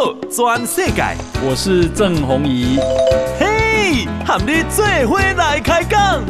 报全世界，我是郑弘仪。嘿，和你做伙来开讲。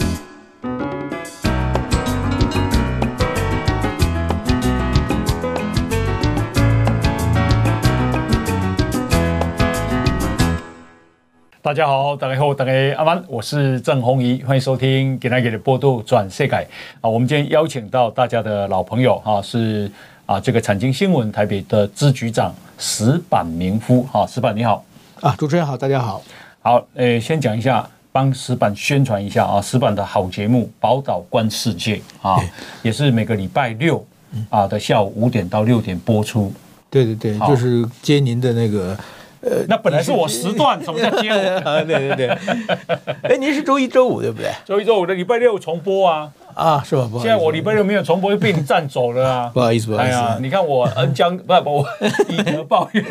大家好，大家好，大家阿曼，我是郑弘仪，欢迎收听《给他给的波度转世界》啊。我们今天邀请到大家的老朋友啊，是啊这个产经新闻台北的支局长石板明夫哈，石板你好啊，主持人好，大家好，好，诶，先讲一下，帮石板宣传一下啊，石板的好节目《宝岛观世界》啊，也是每个礼拜六啊的下午五点到六点播出。对对对，就是接您的那个。呃，那本来是我时段，什么叫接我？对对对，哎，您是周一周五对不对？周一周五的礼拜六重播啊啊，是吧？现在我礼拜六没有重播，就被你占走了啊！不好意思，不好意思。哎呀，你看我恩将不不，我以德报怨，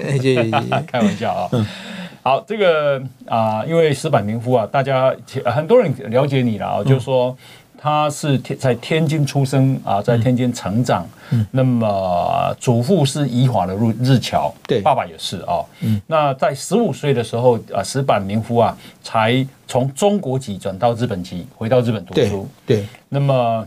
开玩笑啊。好，这个啊，因为石板民夫啊，大家很多人了解你了啊，就是说。他是天在天津出生啊，在天津成长。嗯，那么祖父是宜华的日日侨，对，爸爸也是啊。嗯，那在十五岁的时候啊，石板明夫啊，才从中国籍转到日本籍，回到日本读书。对，那么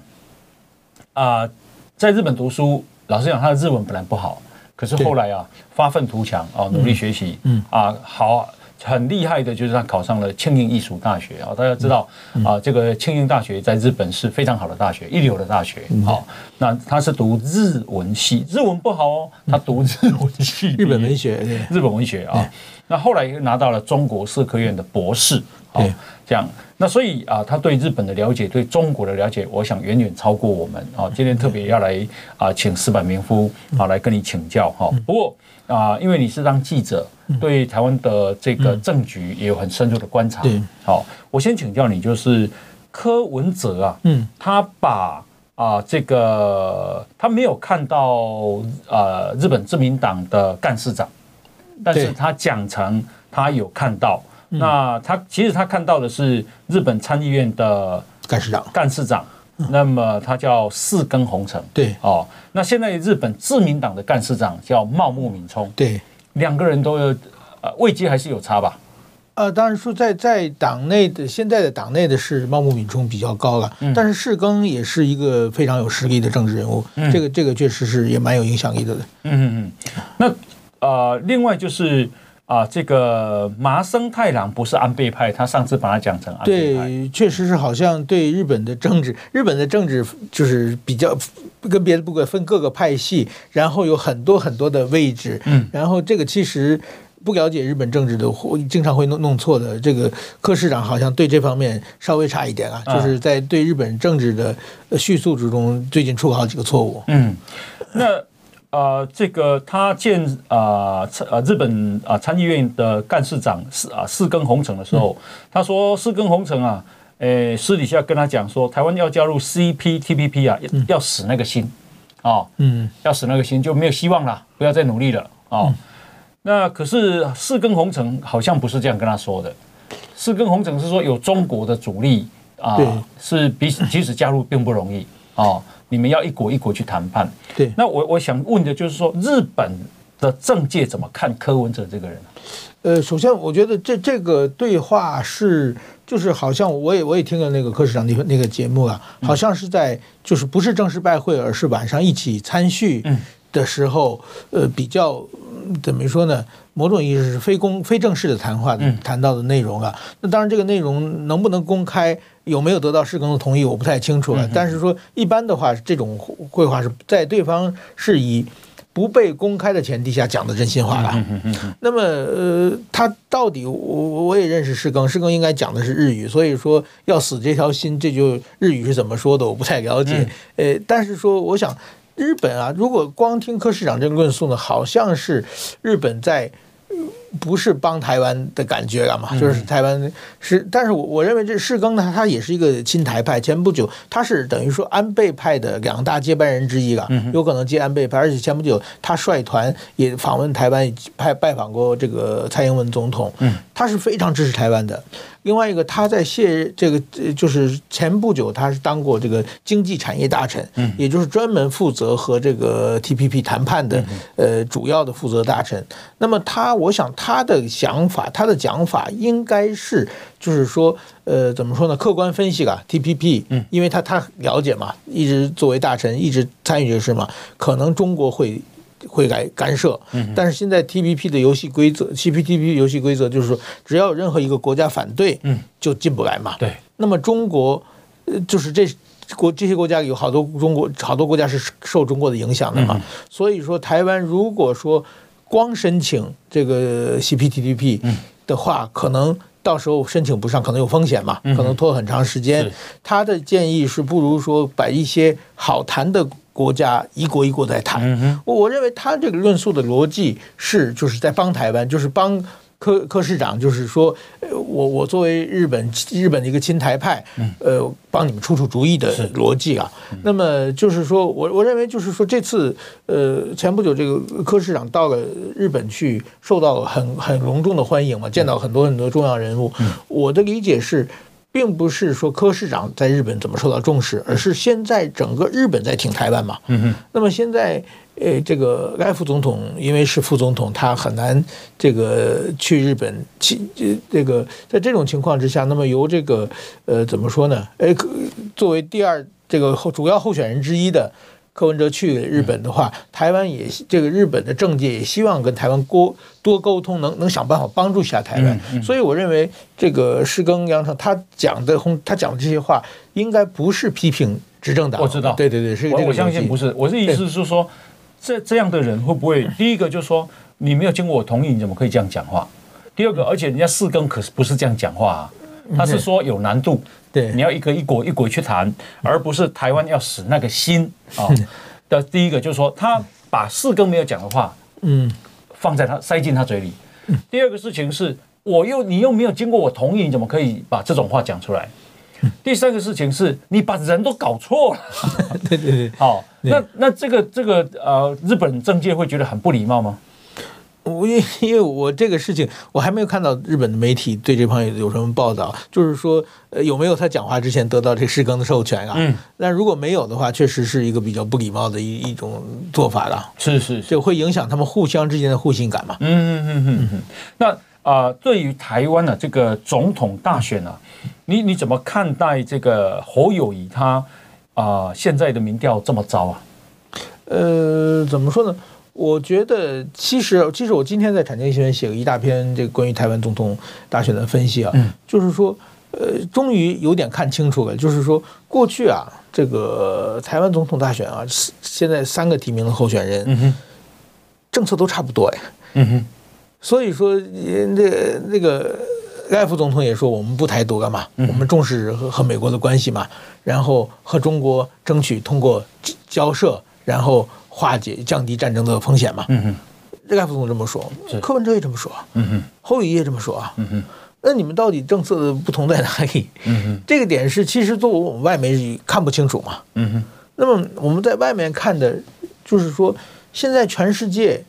啊，在日本读书，老实讲，他的日文本来不好，可是后来啊，发愤图强啊，努力学习。嗯，啊，好。很厉害的，就是他考上了庆应艺术大学啊！大家知道啊，这个庆应大学在日本是非常好的大学，一流的大学。好，那他是读日文系，日文不好哦，他读日文系，日本文学，日本文学啊。那后来又拿到了中国社科院的博士，啊，这样。那所以啊，他对日本的了解，对中国的了解，我想远远超过我们啊。今天特别要来啊，请石板明夫啊来跟你请教哈。不过啊，因为你是当记者。对台湾的这个政局也有很深入的观察。好，我先请教你，就是柯文哲啊，嗯，他把啊这个他没有看到啊日本自民党的干事长，但是他讲成他有看到。那他其实他看到的是日本参议院的干事长，干事长。那么他叫四根红尘。对，哦，那现在日本自民党的干事长叫茂木敏充。对。两个人都有，呃，位阶还是有差吧？呃，当然说在在党内的现在的党内的是茂木敏充比较高了，嗯、但是世耕也是一个非常有实力的政治人物，嗯、这个这个确实是也蛮有影响力的。嗯嗯嗯。那呃，另外就是啊、呃，这个麻生太郎不是安倍派，他上次把他讲成安倍派，对，确实是好像对日本的政治，日本的政治就是比较。跟别的部会分各个派系，然后有很多很多的位置，嗯，然后这个其实不了解日本政治的，会经常会弄弄错的。这个柯市长好像对这方面稍微差一点啊，就是在对日本政治的叙述之中，最近出了好几个错误。嗯，那呃，这个他见啊呃日本啊参议院的干事长是啊四根红尘的时候，他说四根红尘啊。诶，私底下跟他讲说，台湾要加入 CPTPP 啊，要死那个心，哦，嗯，要死那个心就没有希望了，不要再努力了，哦，嗯、那可是四根红尘好像不是这样跟他说的，四根红尘是说有中国的阻力啊，对。是比即使加入并不容易哦，你们要一国一国去谈判，对，那我我想问的就是说，日本的政界怎么看柯文哲这个人？呃，首先我觉得这这个对话是。就是好像我也我也听了那个柯市长那个那个节目啊，好像是在就是不是正式拜会，而是晚上一起餐叙的时候，呃，比较怎么说呢？某种意义是非公非正式的谈话谈到的内容啊。那当然这个内容能不能公开，有没有得到世耕的同意，我不太清楚了。但是说一般的话，这种绘画是在对方是以。不被公开的前提下讲的真心话了。那么，呃，他到底我我也认识世耕，世耕应该讲的是日语，所以说要死这条心，这就日语是怎么说的，我不太了解。呃，但是说，我想日本啊，如果光听柯市长这个论述呢，好像是日本在。不是帮台湾的感觉了嘛？就是台湾是，但是我我认为这世耕呢，他也是一个亲台派。前不久他是等于说安倍派的两大接班人之一了，有可能接安倍派。而且前不久他率团也访问台湾，派拜访过这个蔡英文总统。他是非常支持台湾的。另外一个他在卸这个就是前不久他是当过这个经济产业大臣，嗯，也就是专门负责和这个 TPP 谈判的呃主要的负责大臣。那么他，我想他的想法，他的讲法应该是就是说，呃，怎么说呢？客观分析啊，TPP，嗯，因为他他了解嘛，一直作为大臣一直参与这个事嘛，可能中国会。会来干涉，但是现在 TPP 的游戏规则，CPTPP 游戏规则就是说，只要有任何一个国家反对，就进不来嘛。对。那么中国，就是这国这些国家有好多中国好多国家是受中国的影响的嘛。所以说，台湾如果说光申请这个 CPTPP 的话，可能到时候申请不上，可能有风险嘛，可能拖很长时间。他的建议是，不如说把一些好谈的。国家一国一国在谈，我我认为他这个论述的逻辑是，就是在帮台湾，就是帮柯柯市长，就是说，我我作为日本日本的一个亲台派，呃，帮你们出出主意的逻辑啊。那么就是说我我认为就是说这次呃前不久这个柯市长到了日本去，受到很很隆重的欢迎嘛，见到很多很多重要人物。我的理解是。并不是说柯市长在日本怎么受到重视，而是现在整个日本在挺台湾嘛。嗯哼。那么现在，呃，这个赖副总统因为是副总统，他很难这个去日本。去这个在这种情况之下，那么由这个呃怎么说呢？哎，作为第二这个候主要候选人之一的。柯文哲去日本的话，台湾也这个日本的政界也希望跟台湾多多沟通，能能想办法帮助一下台湾。所以我认为这个施耕杨成他讲的他讲的这些话，应该不是批评执政党。我知道，对对对，是这个。我相信不是。我的意思是说，这这样的人会不会第一个就是说，你没有经过我同意，你怎么可以这样讲话？第二个，而且人家四更可是不是这样讲话啊？他是说有难度。对，你要一个一国一国去谈，而不是台湾要死那个心啊。的 第一个就是说，他把四更没有讲的话，嗯，放在他塞进他嘴里。第二个事情是，我又你又没有经过我同意，你怎么可以把这种话讲出来？第三个事情是你把人都搞错了。对 对对，好，那那这个这个呃，日本政界会觉得很不礼貌吗？我因因为我这个事情，我还没有看到日本的媒体对这方面有什么报道，就是说，呃，有没有他讲话之前得到这个施耕的授权啊？嗯，那如果没有的话，确实是一个比较不礼貌的一一种做法了。是是，就会影响他们互相之间的互信感嘛？嗯嗯嗯嗯嗯。那啊、呃，对于台湾的这个总统大选啊，你你怎么看待这个侯友谊他啊、呃、现在的民调这么糟啊？呃，怎么说呢？我觉得其实，其实我今天在产经新闻写了一大篇这个关于台湾总统大选的分析啊，嗯，就是说，呃，终于有点看清楚了，就是说，过去啊，这个台湾总统大选啊，现在三个提名的候选人，嗯，政策都差不多哎，所以说，那那个赖副总统也说，我们不台独干嘛？我们重视和和美国的关系嘛，然后和中国争取通过交涉，然后。化解、降低战争的风险嘛？嗯哼，赖副总统这么说，柯文哲也这么说，嗯哼，侯友宜也这么说啊，嗯哼，那你们到底政策的不同在哪里？嗯哼，这个点是其实作为我们外媒看不清楚嘛，嗯哼，那么我们在外面看的，就是说现在全世界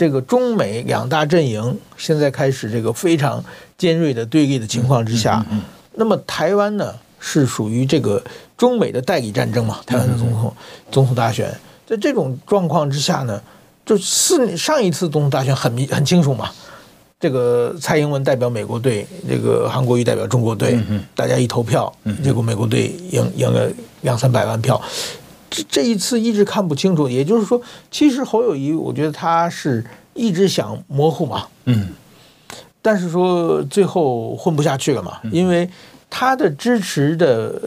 这个中美两大阵营现在开始这个非常尖锐的对立的情况之下，嗯，那么台湾呢是属于这个中美的代理战争嘛？台湾的总统总统大选。在这种状况之下呢，就四上一次总统大选很明很清楚嘛，这个蔡英文代表美国队，这个韩国瑜代表中国队，大家一投票，结果美国队赢赢了两三百万票。这这一次一直看不清楚，也就是说，其实侯友谊，我觉得他是一直想模糊嘛，嗯，但是说最后混不下去了嘛，因为他的支持的。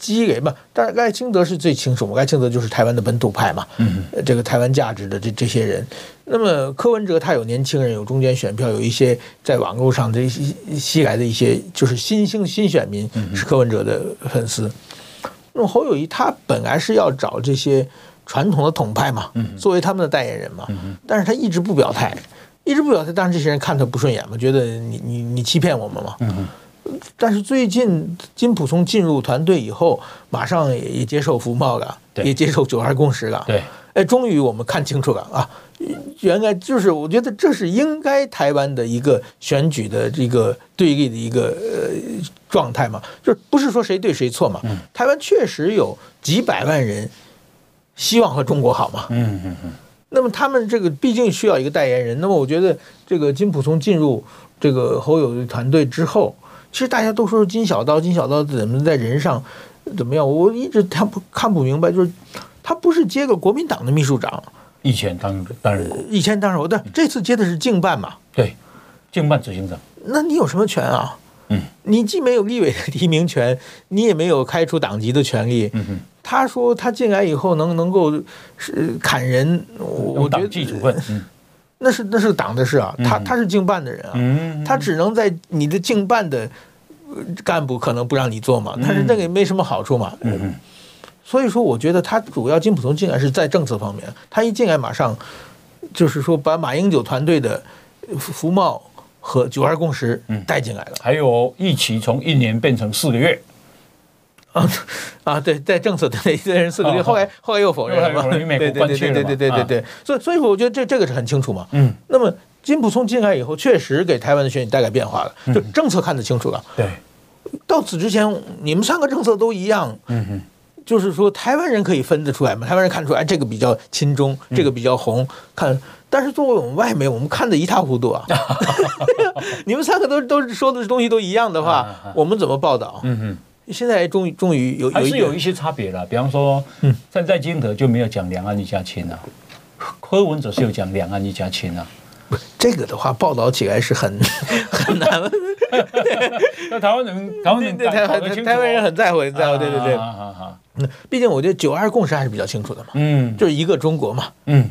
积累嘛，但是赖清德是最清楚嘛，赖清德就是台湾的本土派嘛，嗯，这个台湾价值的这这些人，那么柯文哲他有年轻人，有中间选票，有一些在网络上的一些吸来的一些就是新兴新选民是柯文哲的粉丝，那么侯友谊他本来是要找这些传统的统派嘛，作为他们的代言人嘛，但是他一直不表态，一直不表态，当然这些人看他不顺眼嘛，觉得你你你欺骗我们嘛。但是最近金溥聪进入团队以后，马上也接受服贸了，也接受九二共识了。对，哎，终于我们看清楚了啊，原来就是我觉得这是应该台湾的一个选举的这个对立的一个呃状态嘛，就是不是说谁对谁错嘛，台湾确实有几百万人希望和中国好嘛，嗯嗯嗯，那么他们这个毕竟需要一个代言人，那么我觉得这个金溥聪进入这个侯友的团队之后，其实大家都说金小刀，金小刀怎么在人上怎么样，我一直他不看不明白，就是。他不是接个国民党的秘书长，以前当当然，以前当然，我但这次接的是竞办嘛，对，竞办执行长。那你有什么权啊？嗯，你既没有立委的提名权，你也没有开除党籍的权利。嗯哼，他说他进来以后能能够是砍人，我觉得记处分，嗯，那是那是党的事啊，他他是竞办的人啊，嗯，他只能在你的竞办的干部可能不让你做嘛，但是那个也没什么好处嘛，嗯嗯。所以说，我觉得他主要金溥聪进来是在政策方面，他一进来马上就是说把马英九团队的服贸和九二共识带进来了，还有一起从一年变成四个月，啊啊，对，在政策的那些人四个月，后来后来又否认了。嘛，对对对对对对对对，所以所以我觉得这这个是很清楚嘛，嗯，那么金溥聪进来以后，确实给台湾的选举带来变化了，就政策看得清楚了，对，到此之前你们三个政策都一样，嗯哼。就是说，台湾人可以分得出来吗？台湾人看出来，这个比较亲中，这个比较红。看，但是作为我们外媒，我们看得一塌糊涂啊！你们三个都都说的东西都一样的话，我们怎么报道？嗯嗯。现在终于终于有还是有一些差别了。比方说，站在金德就没有讲两岸一家亲啊，柯文哲是有讲两岸一家亲啊。这个的话报道起来是很 很难。那台湾人，台湾人对台湾台湾人很在乎，在乎，对对对。嗯，毕竟我觉得九二共识还是比较清楚的嘛，嗯，就是一个中国嘛，嗯，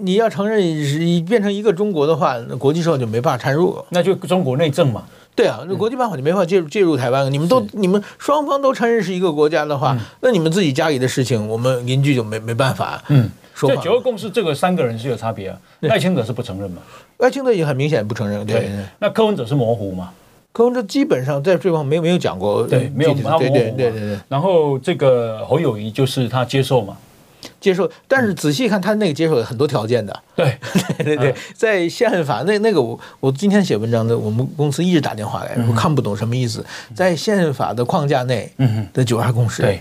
你要承认变成一个中国的话，那国际社会就没办法掺入，那就中国内政嘛，对啊，那国际办法就没法介入介入台湾，你们都你们双方都承认是一个国家的话，那你们自己家里的事情，我们邻居就没没办法，嗯，说九二共识这个三个人是有差别啊，赖清德是不承认嘛，赖清德也很明显不承认，对，那柯文哲是模糊嘛。柯文哲基本上在这方面没有没有讲过，对，没有对对对对对。然后这个侯友谊就是他接受嘛，接受，但是仔细看他那个接受有很多条件的，对。对对对，在宪法那那个我我今天写文章的，我们公司一直打电话来，我看不懂什么意思，在宪法的框架内的九二共识，对，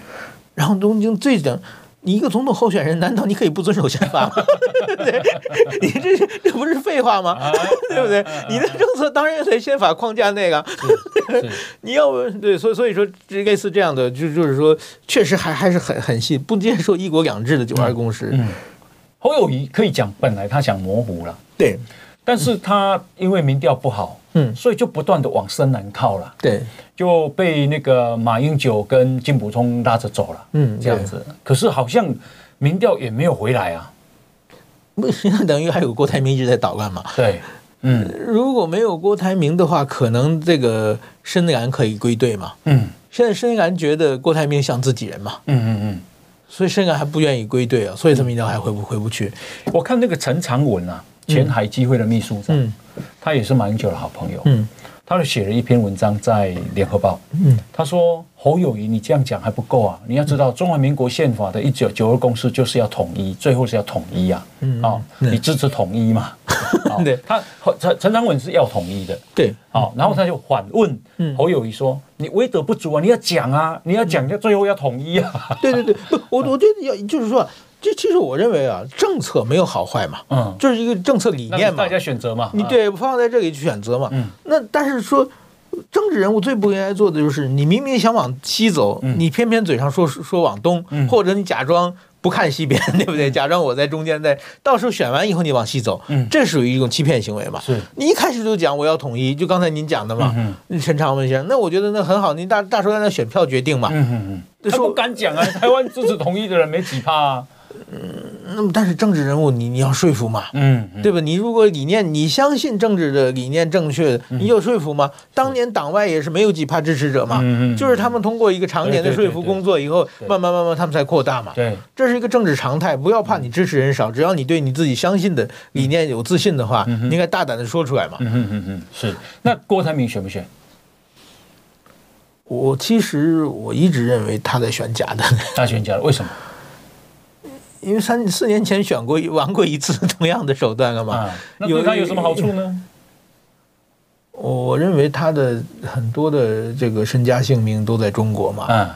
然后东京最讲。你一个总统候选人，难道你可以不遵守宪法吗？对 不对，你这这不是废话吗？啊、对不对？啊、你的政策当然要在宪法框架内啊。你要不对，所以所以说类似这样的，就就是说，确实还还是很很细，不接受一国两制的九二共识。嗯，侯友谊可以讲，本来他想模糊了，对，但是他因为民调不好。嗯，所以就不断的往深蓝靠了，对，就被那个马英九跟金溥聪拉着走了，嗯，这样子。可是好像民调也没有回来啊，不，现在等于还有郭台铭一直在捣乱嘛？对，嗯，如果没有郭台铭的话，可能这个深蓝可以归队嘛？嗯，现在深蓝觉得郭台铭像自己人嘛？嗯嗯嗯，所以深蓝还不愿意归队啊，所以这民调还回不回不去？我看那个陈长文啊。前海基会的秘书长，嗯，他也是马英九的好朋友，嗯，他就写了一篇文章在联合报，嗯，他说侯友宜，你这样讲还不够啊，你要知道中华民国宪法的一九九二共识就是要统一，最后是要统一啊，嗯，哦，你支持统一嘛？对，他陈陈长文是要统一的，对，好，然后他就反问侯友宜说，你威德不足啊，你要讲啊，你要讲，要最后要统一啊，对对对，不，我我觉得要就是说。这其实我认为啊，政策没有好坏嘛，嗯，就是一个政策理念嘛，大家选择嘛，你对放在这里去选择嘛，嗯，那但是说政治人物最不应该做的就是，你明明想往西走，你偏偏嘴上说说往东，或者你假装不看西边，对不对？假装我在中间，在到时候选完以后你往西走，嗯，这属于一种欺骗行为嘛，是你一开始就讲我要统一，就刚才您讲的嘛，嗯，陈长文先生，那我觉得那很好，您大大说让那选票决定嘛，嗯嗯嗯，他不敢讲啊，台湾支持统一的人没几趴啊。嗯，那么但是政治人物你你要说服嘛，嗯，对吧？你如果理念你相信政治的理念正确，你有说服吗？当年党外也是没有几趴支持者嘛，就是他们通过一个常年的说服工作以后，慢慢慢慢他们才扩大嘛。对，这是一个政治常态，不要怕你支持人少，只要你对你自己相信的理念有自信的话，你应该大胆的说出来嘛。嗯嗯嗯，是。那郭台铭选不选？我其实我一直认为他在选假的，他选假的，为什么？因为三四年前选过玩过一次同样的手段了嘛。啊，那对他有什么好处呢？我认为他的很多的这个身家性命都在中国嘛。嗯。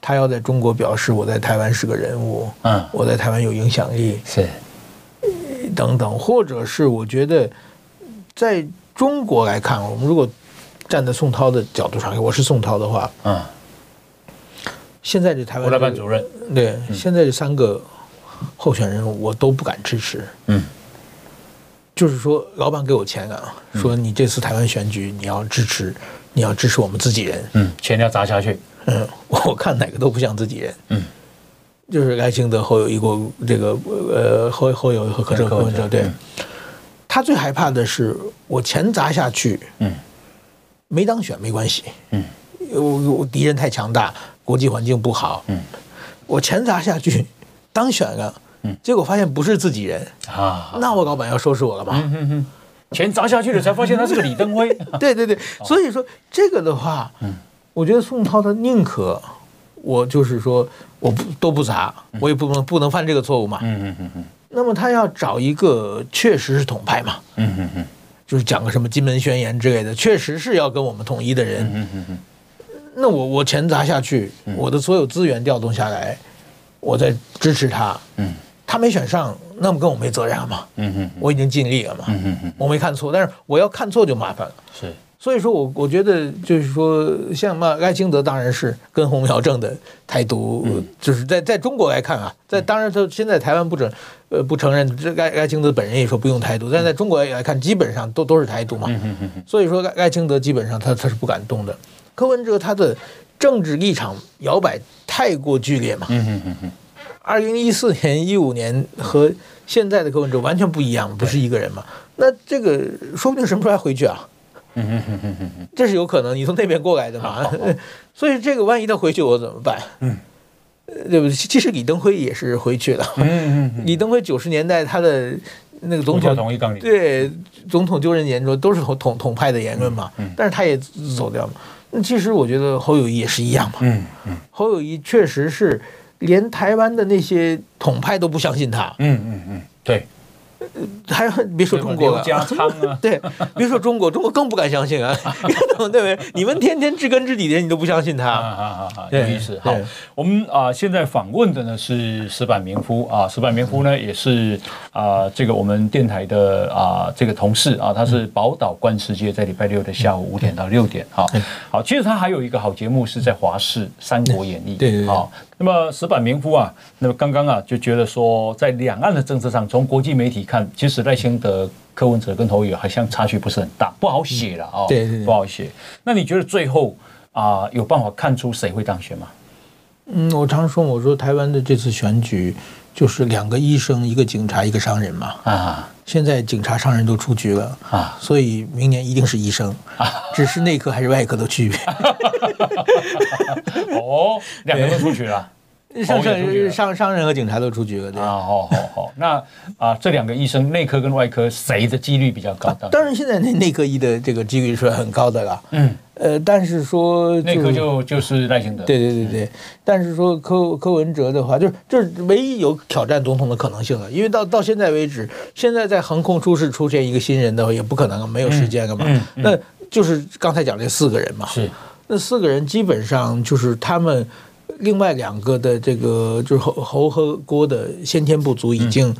他要在中国表示我在台湾是个人物。嗯。我在台湾有影响力。是。等等，或者是我觉得，在中国来看，我们如果站在宋涛的角度上，我是宋涛的话，嗯。现在这台湾国台办主任，对，现在这三个候选人我都不敢支持。嗯，就是说，老板给我钱啊，说你这次台湾选举你要支持，你要支持我们自己人。嗯，钱要砸下去。嗯，我看哪个都不像自己人。嗯，就是赖清德、侯友宜过这个呃侯侯友宜和柯柯文哲，对，他最害怕的是我钱砸下去，嗯，没当选没关系，嗯，我我敌人太强大。国际环境不好，嗯，我钱砸下去，当选了，嗯，结果发现不是自己人啊，那我老板要收拾我了吧？钱砸下去了，才发现他是个李登辉。对对对，所以说这个的话，嗯，我觉得宋涛他宁可我就是说我不都不砸，我也不能不能犯这个错误嘛。嗯嗯嗯嗯。那么他要找一个确实是统派嘛。嗯嗯嗯，就是讲个什么金门宣言之类的，确实是要跟我们统一的人。嗯嗯嗯。那我我钱砸下去，我的所有资源调动下来，我在支持他。嗯，他没选上，那么跟我没责任嘛。嗯嗯，我已经尽力了嘛。嗯嗯，我没看错，但是我要看错就麻烦了。是，所以说我我觉得就是说，像嘛赖清德当然是跟洪苗正的台独，就是在在中国来看啊，在当然他现在台湾不准呃不承认，这赖赖清德本人也说不用台独，但在中国来看，基本上都都是台独嘛。所以说赖赖清德基本上他他是不敢动的。柯文哲他的政治立场摇摆太过剧烈嘛？嗯嗯嗯嗯，二零一四年、一五年和现在的柯文哲完全不一样，不是一个人嘛？那这个说不定什么时候还回去啊？嗯嗯嗯嗯嗯，这是有可能，你从那边过来的嘛？所以这个万一他回去，我怎么办？嗯，对不对？其实李登辉也是回去了。嗯嗯，李登辉九十年代他的那个总统对总统就任言论都是统统统派的言论嘛？但是他也走掉嘛？那其实我觉得侯友谊也是一样嘛。嗯嗯，侯友谊确实是连台湾的那些统派都不相信他。嗯嗯嗯，对。还别说中国了，对，别说中国，中国更不敢相信啊，对不对？你们天天知根知底的人，你都不相信他，啊啊有意思。好，我们啊现在访问的呢是石板明夫啊，石板明夫呢也是啊这个我们电台的啊这个同事啊，他是宝岛观世界，在礼拜六的下午五点到六点啊。好，其实他还有一个好节目是在华视《三国演义》，对好。那么石板明夫啊，那么刚刚啊就觉得说，在两岸的政策上，从国际媒体看，其实赖清德、柯文哲跟侯友好像差距不是很大，不好写了啊，对，不好写。那你觉得最后啊，有办法看出谁会当选吗？嗯，我常说，我说台湾的这次选举就是两个医生，一个警察，一个商人嘛。啊，现在警察、商人都出局了啊，所以明年一定是医生啊，只是内科还是外科的区别。哦，两个都出局了。商商商人和警察都出局了，对啊，好好好，那啊，这两个医生，内科跟外科谁的几率比较高？当然，现在内内科医的这个几率是很高的了。嗯，呃，但是说内科就就是赖清德，对对对对。但是说柯柯文哲的话，就是就是唯一有挑战总统的可能性了，因为到到现在为止，现在在横空出世出现一个新人的话，也不可能没有时间了嘛。那就是刚才讲这四个人嘛，是那四个人基本上就是他们。另外两个的这个就是侯侯和郭的先天不足已经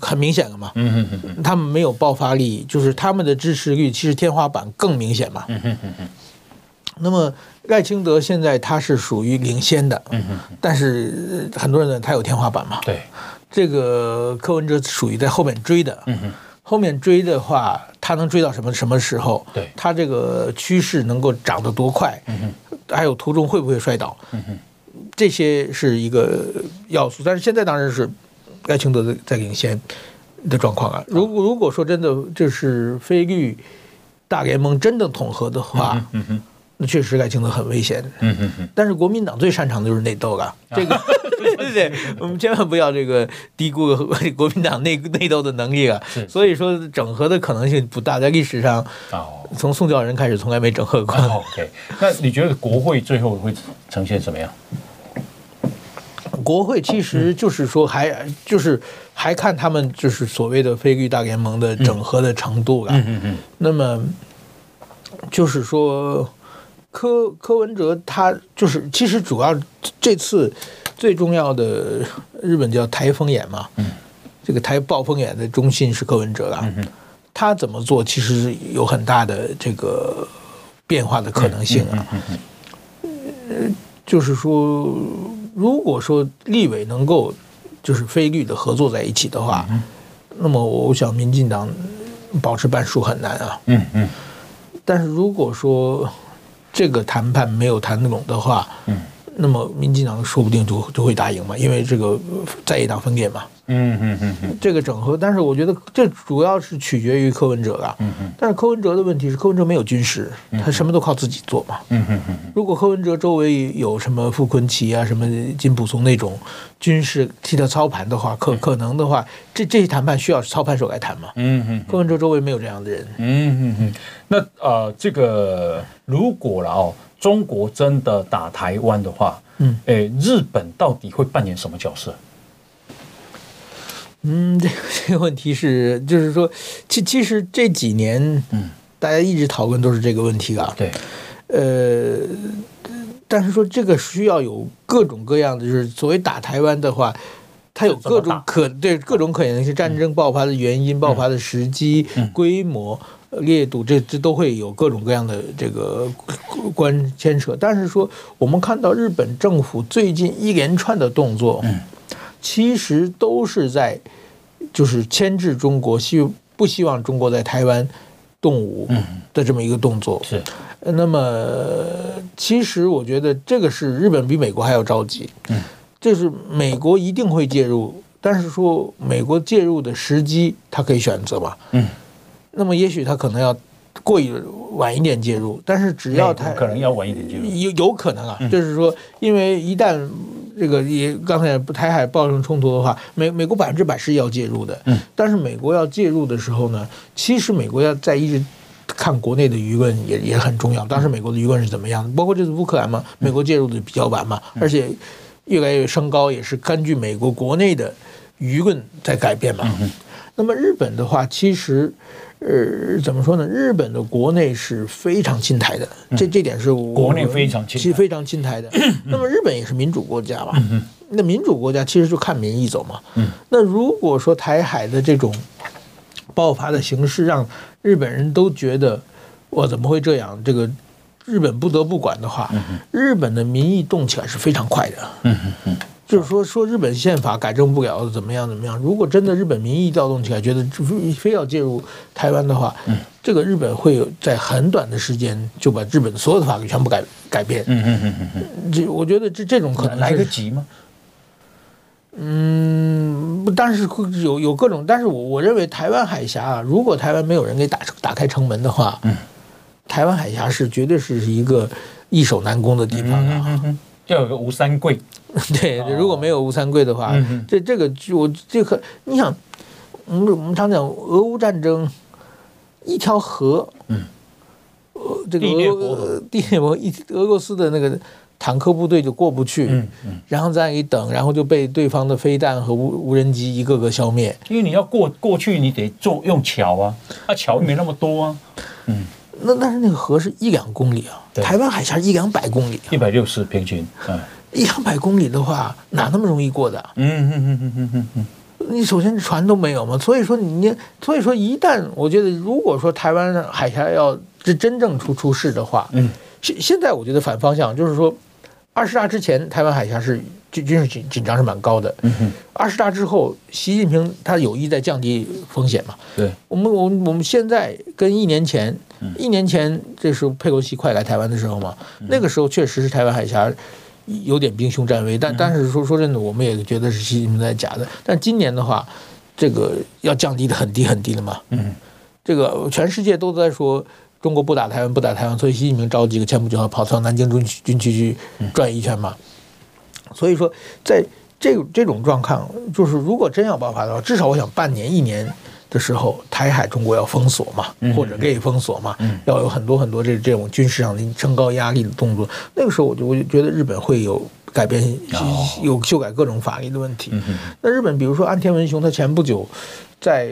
很明显了嘛，嗯嗯嗯，他们没有爆发力，就是他们的支持率其实天花板更明显嘛，嗯嗯嗯，那么赖清德现在他是属于领先的，嗯嗯，但是很多人呢他有天花板嘛，对，这个柯文哲属于在后面追的，嗯嗯，后面追的话，他能追到什么什么时候？对，他这个趋势能够涨得多快？嗯嗯，还有途中会不会摔倒？嗯嗯。这些是一个要素，但是现在当然是艾青德在领先的状况啊。如果如果说真的就是菲律大联盟真的统合的话，嗯嗯，那确实赖清德很危险。嗯嗯嗯。但是国民党最擅长的就是内斗了，这个 对对对，我们千万不要这个低估 国民党内内斗的能力啊。所以说整合的可能性不大，在历史上，从宋教仁开始从来没整合过。OK，那你觉得国会最后会呈现什么样？国会其实就是说还就是还看他们就是所谓的非绿大联盟的整合的程度了。嗯嗯嗯。那么就是说柯柯文哲他就是其实主要这次最重要的日本叫台风眼嘛。嗯。这个台暴风眼的中心是柯文哲了。他怎么做其实有很大的这个变化的可能性啊。嗯。就是说。如果说立委能够就是非绿的合作在一起的话，嗯、那么我想民进党保持半数很难啊。嗯嗯。但是如果说这个谈判没有谈拢的话，嗯，那么民进党说不定就就会打赢嘛，因为这个在野党分裂嘛。嗯嗯嗯嗯，这个整合，但是我觉得这主要是取决于柯文哲了。嗯嗯。但是柯文哲的问题是，柯文哲没有军师，他什么都靠自己做嘛。嗯嗯嗯。如果柯文哲周围有什么傅昆奇啊、什么金溥松那种军事替他操盘的话，可可能的话，这这些谈判需要操盘手来谈嘛。嗯嗯。柯文哲周围没有这样的人。嗯嗯嗯。那呃，这个如果了哦，中国真的打台湾的话，嗯，诶，日本到底会扮演什么角色？嗯，这个这个问题是，就是说，其其实这几年，嗯，大家一直讨论都是这个问题啊。对，呃，但是说这个需要有各种各样的，就是所谓打台湾的话，它有各种可对各种可能性，战争爆发的原因、爆发的时机、规模、烈度，这这都会有各种各样的这个关牵扯。但是说，我们看到日本政府最近一连串的动作，嗯。其实都是在，就是牵制中国，希不希望中国在台湾动武的这么一个动作。是，那么其实我觉得这个是日本比美国还要着急。嗯，就是美国一定会介入，但是说美国介入的时机，他可以选择嘛。嗯，那么也许他可能要过于晚一点介入，但是只要他可能要晚一点介入，有有可能啊，就是说，因为一旦。这个也刚才台海爆发冲突的话，美美国百分之百是要介入的。嗯，但是美国要介入的时候呢，其实美国要在一直看国内的舆论也也很重要。当时美国的舆论是怎么样的？包括这次乌克兰嘛，美国介入的比较晚嘛，而且越来越升高，也是根据美国国内的舆论在改变嘛。那么日本的话，其实。呃，怎么说呢？日本的国内是非常亲台的，这这点是我国内非常亲，其实非常亲台的。那么日本也是民主国家嘛，那民主国家其实就看民意走嘛。那如果说台海的这种爆发的形式让日本人都觉得我怎么会这样？这个日本不得不管的话，日本的民意动起来是非常快的。嗯嗯。就是说，说日本宪法改正不了，怎么样怎么样？如果真的日本民意调动起来，觉得非要介入台湾的话，嗯，这个日本会有在很短的时间就把日本所有的法律全部改改变。嗯嗯嗯嗯这我觉得这这种可能来得及吗？嗯，但是有有各种，但是我我认为台湾海峡啊，如果台湾没有人给打打开城门的话，嗯，台湾海峡是绝对是一个易守难攻的地方啊。嗯嗯要有个吴三桂，对，如果没有吴三桂的话，哦、这这个就我这个，你想，我们我们常讲俄乌战争，一条河，嗯，呃，这个俄地裂国一俄罗斯的那个坦克部队就过不去，嗯嗯，然后在那里等，然后就被对方的飞弹和无无人机一个个消灭，因为你要过过去，你得坐用桥啊，那桥没那么多啊，嗯。那但是那个河是一两公里啊，台湾海峡一两百公里，一百六十平均，嗯，一两百公里的话，哪那么容易过的？嗯嗯嗯嗯嗯嗯嗯，你首先船都没有嘛，所以说你，所以说一旦我觉得，如果说台湾海峡要是真正出出事的话，嗯，现现在我觉得反方向就是说，二十大之前台湾海峡是。军军事紧紧张是蛮高的。嗯哼。二十大之后，习近平他有意在降低风险嘛？对。我们我们我们现在跟一年前，一年前这时候佩洛西快来台湾的时候嘛，那个时候确实是台湾海峡有点兵凶战危，但但是说说真的，我们也觉得是习近平在假的。但今年的话，这个要降低的很低很低了嘛。嗯。这个全世界都在说中国不打台湾不打台湾，所以习近平召几个前部就要跑到南京军军区去转一圈嘛。所以说，在这这种状况，就是如果真要爆发的话，至少我想半年一年的时候，台海中国要封锁嘛，或者可以封锁嘛，要有很多很多这这种军事上的升高压力的动作。那个时候，我就我就觉得日本会有改变，有修改各种法律的问题。那日本，比如说安田文雄，他前不久在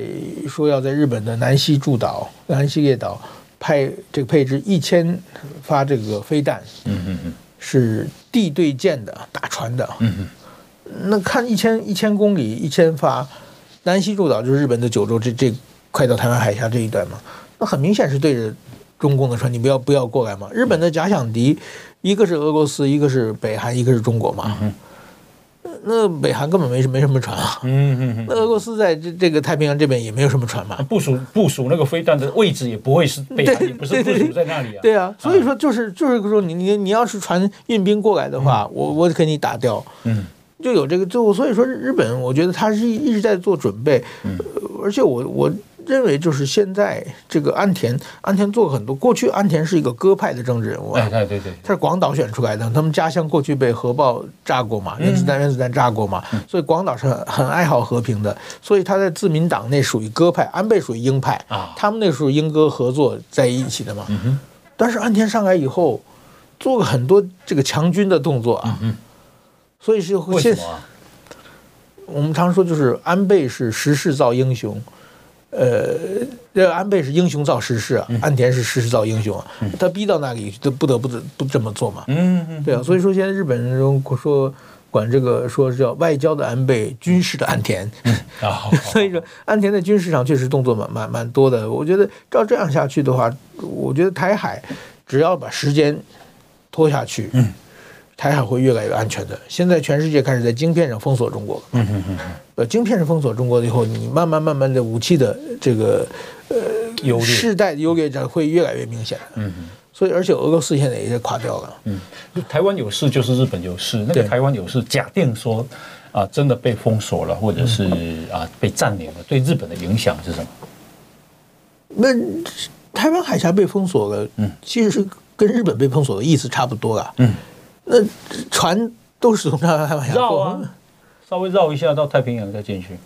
说要在日本的南西诸岛、南西列岛派这个配置一千发这个飞弹，是地对舰的打船的。那看一千一千公里一千发，南西诸岛就是日本的九州这这快到台湾海峡这一段嘛，那很明显是对着中共的船，你不要不要过来嘛。日本的假想敌。一个是俄罗斯，一个是北韩，一个是中国嘛。嗯、那北韩根本没什没什么船啊。嗯嗯嗯。那俄罗斯在这这个太平洋这边也没有什么船嘛。部署部署那个飞弹的位置也不会是北韩，也不是部署在那里啊。对啊，所以说就是就是说你你你要是船运兵过来的话，嗯、我我给你打掉。嗯。就有这个就所以说日本，我觉得他是一直在做准备。嗯。而且我我。认为就是现在这个安田，安田做很多。过去安田是一个鸽派的政治人物，哎，对对对，他是广岛选出来的。他们家乡过去被核爆炸过嘛，原子弹原子弹炸过嘛，所以广岛是很很爱好和平的。所以他在自民党内属于鸽派，安倍属于鹰派啊。他们那时候鹰鸽合作在一起的嘛。但是安田上来以后，做了很多这个强军的动作啊。所以是现我们常说就是安倍是时势造英雄。呃，这安倍是英雄造时势啊，安田是时势造英雄啊，他逼到那里就不得不得不这么做嘛。嗯嗯，对啊，所以说现在日本人说管这个说是叫外交的安倍，军事的安田。啊，所以说安田在军事上确实动作蛮蛮蛮多的。我觉得照这样下去的话，我觉得台海只要把时间拖下去，嗯。台海会越来越安全的。现在全世界开始在晶片上封锁中国。嗯嗯嗯。呃，晶片上封锁中国以后，你慢慢慢慢的武器的这个呃优劣，世代的优劣将会越来越明显。嗯嗯。所以，而且俄罗斯现在也是垮掉了。嗯。台湾有事就是日本有事。那个台湾有事，假定说啊，真的被封锁了，或者是啊被占领了，对日本的影响是什么？那台湾海峡被封锁了，嗯，其实是跟日本被封锁的意思差不多了。嗯。那船都是从这样开绕啊，稍微绕一下到太平洋再进去。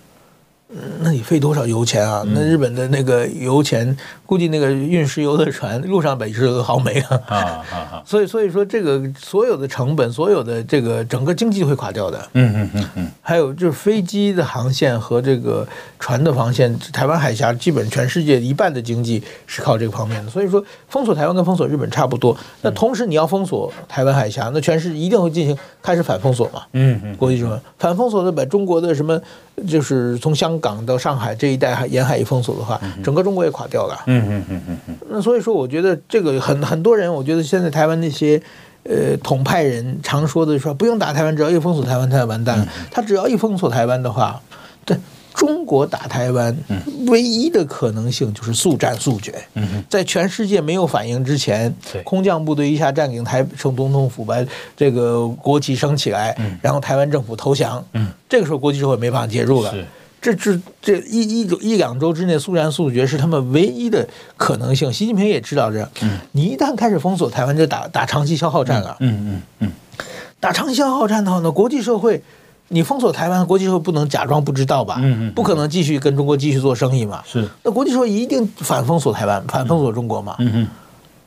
那你费多少油钱啊？那日本的那个油钱，估计那个运石油的船路上本是个好美啊！啊啊 所以所以说，这个所有的成本，所有的这个整个经济会垮掉的。嗯嗯嗯嗯。还有就是飞机的航线和这个船的航线，台湾海峡基本全世界一半的经济是靠这个方面的。所以说，封锁台湾跟封锁日本差不多。那同时你要封锁台湾海峡，那全世界一定会进行开始反封锁嘛？嗯嗯。国际上反封锁的把中国的什么，就是从香港。到上海这一带沿海一封锁的话，整个中国也垮掉了。嗯嗯嗯嗯嗯。那所以说，我觉得这个很很多人，我觉得现在台湾那些呃统派人常说的说，不用打台湾，只要一封锁台湾，他就完蛋了。他只要一封锁台湾的话，对中国打台湾，唯一的可能性就是速战速决。嗯在全世界没有反应之前，空降部队一下占领台从总统府把这个国旗升起来，然后台湾政府投降。这个时候国际社会没办法介入了。这这这一一周一两周之内速战速决是他们唯一的可能性。习近平也知道这，你一旦开始封锁台湾，就打打长期消耗战了。嗯嗯嗯，打长期消耗战的话呢，国际社会，你封锁台湾，国际社会不能假装不知道吧？嗯嗯，不可能继续跟中国继续做生意嘛。是，那国际社会一定反封锁台湾，反封锁中国嘛。嗯嗯。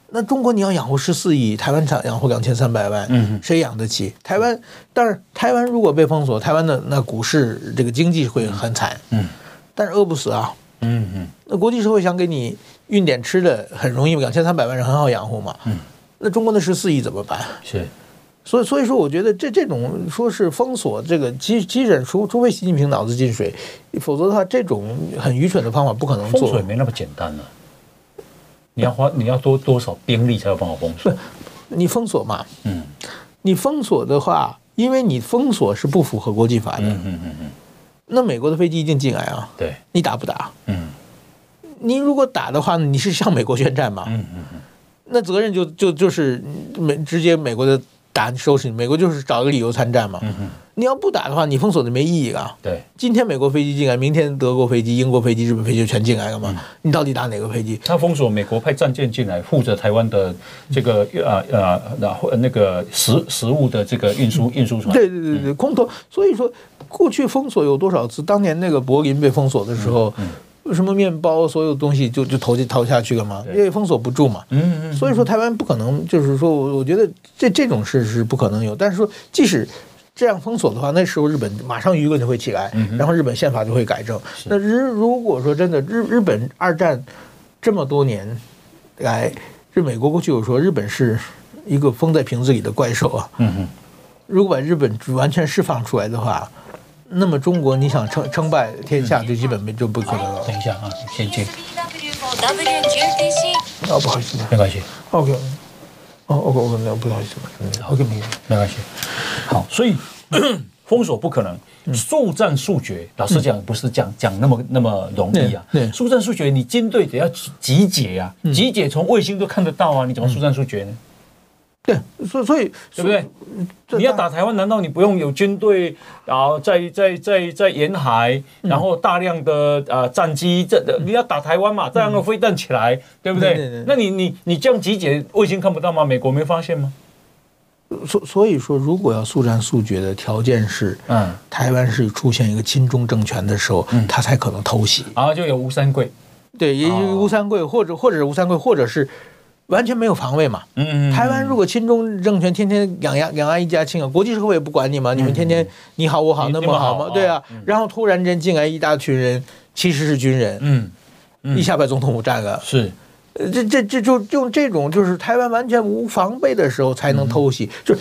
那中国你要养活十四亿，台湾产养活两千三百万，嗯，谁养得起？台湾，但是台湾如果被封锁，台湾的那股市这个经济会很惨，嗯，但是饿不死啊，嗯嗯，那国际社会想给你运点吃的很容易，两千三百万人很好养活嘛，嗯，那中国的十四亿怎么办？是，所以所以说，我觉得这这种说是封锁这个基基本，除除非习近平脑子进水，否则的话，这种很愚蠢的方法不可能做，封锁也没那么简单呢、啊。你要花，你要多多少兵力才有办法封锁？你封锁嘛？嗯，你封锁的话，因为你封锁是不符合国际法的。嗯嗯嗯嗯。那美国的飞机一定进来啊？对，你打不打？嗯，你如果打的话，你是向美国宣战嘛？嗯嗯嗯。那责任就就就是美直接美国的。打你收拾你，美国就是找个理由参战嘛。嗯哼，你要不打的话，你封锁就没意义啊。对，今天美国飞机进来，明天德国飞机、英国飞机、日本飞机就全进来了嘛。嗯、你到底打哪个飞机？他封锁美国派战舰进来，负责台湾的这个呃呃然后那个食食物的这个运输运输船。对对对对，空投。所以说，过去封锁有多少次？当年那个柏林被封锁的时候。嗯嗯什么面包，所有东西就就投进投下去了嘛，因为封锁不住嘛。嗯嗯。所以说台湾不可能，就是说，我我觉得这这种事是不可能有。但是说，即使这样封锁的话，那时候日本马上舆论就会起来，然后日本宪法就会改正。那日如果说真的日日本二战这么多年来，这美国过去有说日本是一个封在瓶子里的怪兽啊。如果把日本完全释放出来的话。那么中国你想称称霸天下，就基本没就不可能了。等一下啊，先接。哦，不好意思，没关系。OK，哦，OK，OK，没有，不好意思，嗯，OK，没没关系。好，所以封锁不可能，速战速决。老实讲，不是讲讲那么那么容易啊。对，速战速决，你军队得要集结啊，集结从卫星都看得到啊，你怎么速战速决呢？对，所以所以对不对？你要打台湾，难道你不用有军队，然后在在在在沿海，然后大量的呃战机，这的你要打台湾嘛，这样的飞弹起来，对不对？那你你你这样集结，卫星看不到吗？美国没发现吗？所所以说，如果要速战速决的条件是，嗯，台湾是出现一个亲中政权的时候，他才可能偷袭。然后就有吴三桂，对，也有吴三桂，或者或者是吴三桂，或者是。完全没有防卫嘛？嗯嗯。台湾如果亲中政权天天两岸两岸一家亲啊，国际社会也不管你嘛，你们天天你好我好那么好吗？对啊。然后突然间进来一大群人，其实是军人，嗯，一下把总统府占了。是，这这这就用这种就是台湾完全无防备的时候才能偷袭，就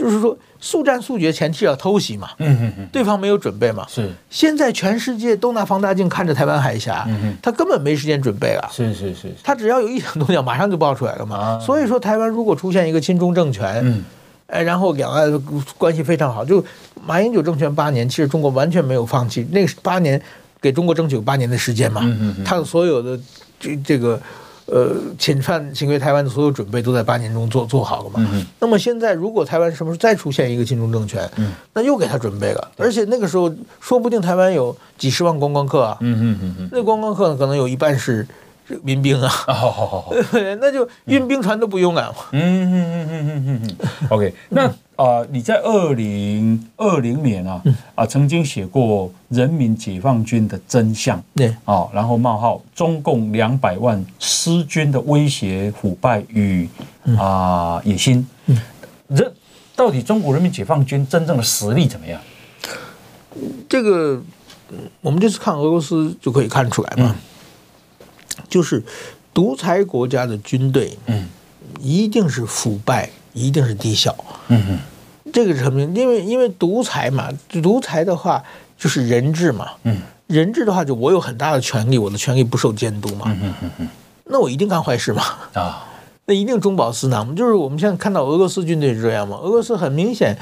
就是说。速战速决，前提要偷袭嘛，嗯嗯嗯，对方没有准备嘛，是。现在全世界都拿放大镜看着台湾海峡，嗯嗯，他根本没时间准备啊，是是是，他只要有一点动静，马上就爆出来了嘛。所以说，台湾如果出现一个亲中政权，嗯，哎，然后两岸关系非常好，就马英九政权八年，其实中国完全没有放弃，那个八年给中国争取八年的时间嘛，嗯嗯，他的所有的这这个。呃，侵犯侵略台湾的所有准备都在八年中做做好了嘛？嗯、那么现在如果台湾什么时候再出现一个亲中政权，嗯、那又给他准备了，而且那个时候说不定台湾有几十万观光客啊，嗯嗯嗯，那观光客可能有一半是。民兵啊，好好好，那就运兵船都不用啊。嗯嗯嗯嗯嗯嗯。OK，那啊，你在二零二零年啊啊，曾经写过《人民解放军的真相》对。啊，然后冒号中共两百万师军的威胁、腐败与啊野心。这到底中国人民解放军真正的实力怎么样？这个我们这次看俄罗斯就可以看出来嘛。就是独裁国家的军队，嗯，一定是腐败，一定是低效，嗯哼，这个是什么？因为因为独裁嘛，独裁的话就是人治嘛，嗯，人治的话就我有很大的权利，我的权利不受监督嘛，嗯哼哼，那我一定干坏事嘛，啊，那一定中饱私囊嘛。就是我们现在看到俄罗斯军队是这样嘛，俄罗斯很明显，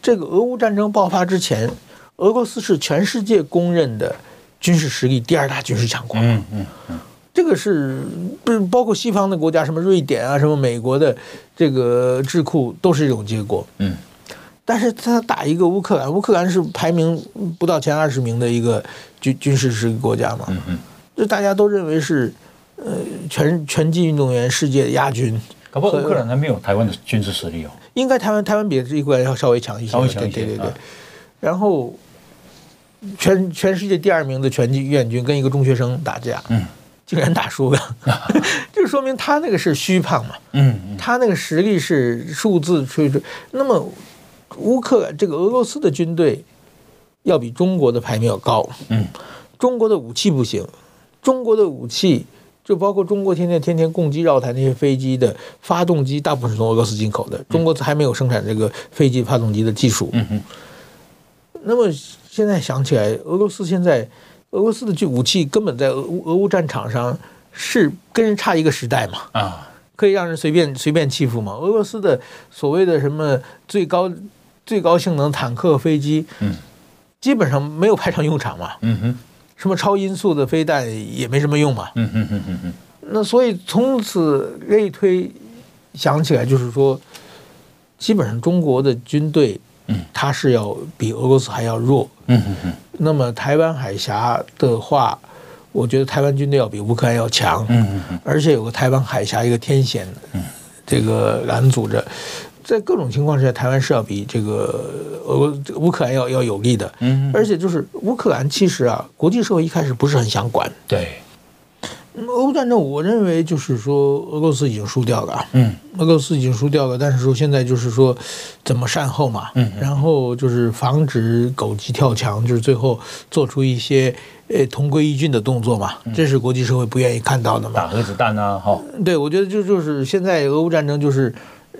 这个俄乌战争爆发之前，俄罗斯是全世界公认的军事实力第二大军事强国，嗯嗯嗯。这个是不是包括西方的国家，什么瑞典啊，什么美国的这个智库，都是这种结果。嗯，但是他打一个乌克兰，乌克兰是排名不到前二十名的一个军军事实力国家嘛。嗯嗯，就大家都认为是呃拳拳击运动员世界亚军。可不，乌克兰还没有台湾的军事实力哦。应该台湾台湾比这一块要稍微强一些。稍微强一些。对对对。然后全全世界第二名的拳击院军跟一个中学生打架。嗯。竟然打输了，就说明他那个是虚胖嘛。嗯，他那个实力是数字吹吹。那么，乌克这个俄罗斯的军队要比中国的排名要高。嗯，中国的武器不行，中国的武器就包括中国天天天天攻击绕台那些飞机的发动机，大部分是从俄罗斯进口的。中国还没有生产这个飞机发动机的技术。嗯嗯。那么现在想起来，俄罗斯现在。俄罗斯的这武器根本在俄俄乌战场上是跟人差一个时代嘛？啊，可以让人随便随便欺负嘛？俄罗斯的所谓的什么最高最高性能坦克、飞机，嗯，基本上没有派上用场嘛。嗯哼，什么超音速的飞弹也没什么用嘛。嗯哼哼哼哼。那所以从此类推想起来，就是说，基本上中国的军队。嗯，它是要比俄罗斯还要弱。嗯嗯嗯。那么台湾海峡的话，我觉得台湾军队要比乌克兰要强。嗯嗯嗯。而且有个台湾海峡一个天险，嗯，这个拦阻着，在各种情况之下，台湾是要比这个俄乌克兰要要有利的。嗯，而且就是乌克兰其实啊，国际社会一开始不是很想管。对。俄乌战争，我认为就是说，俄罗斯已经输掉了。嗯，俄罗斯已经输掉了，但是说现在就是说，怎么善后嘛？嗯，然后就是防止狗急跳墙，就是最后做出一些呃同归于尽的动作嘛。这是国际社会不愿意看到的嘛。打核子弹啊，哈。对，我觉得就就是现在俄乌战争就是，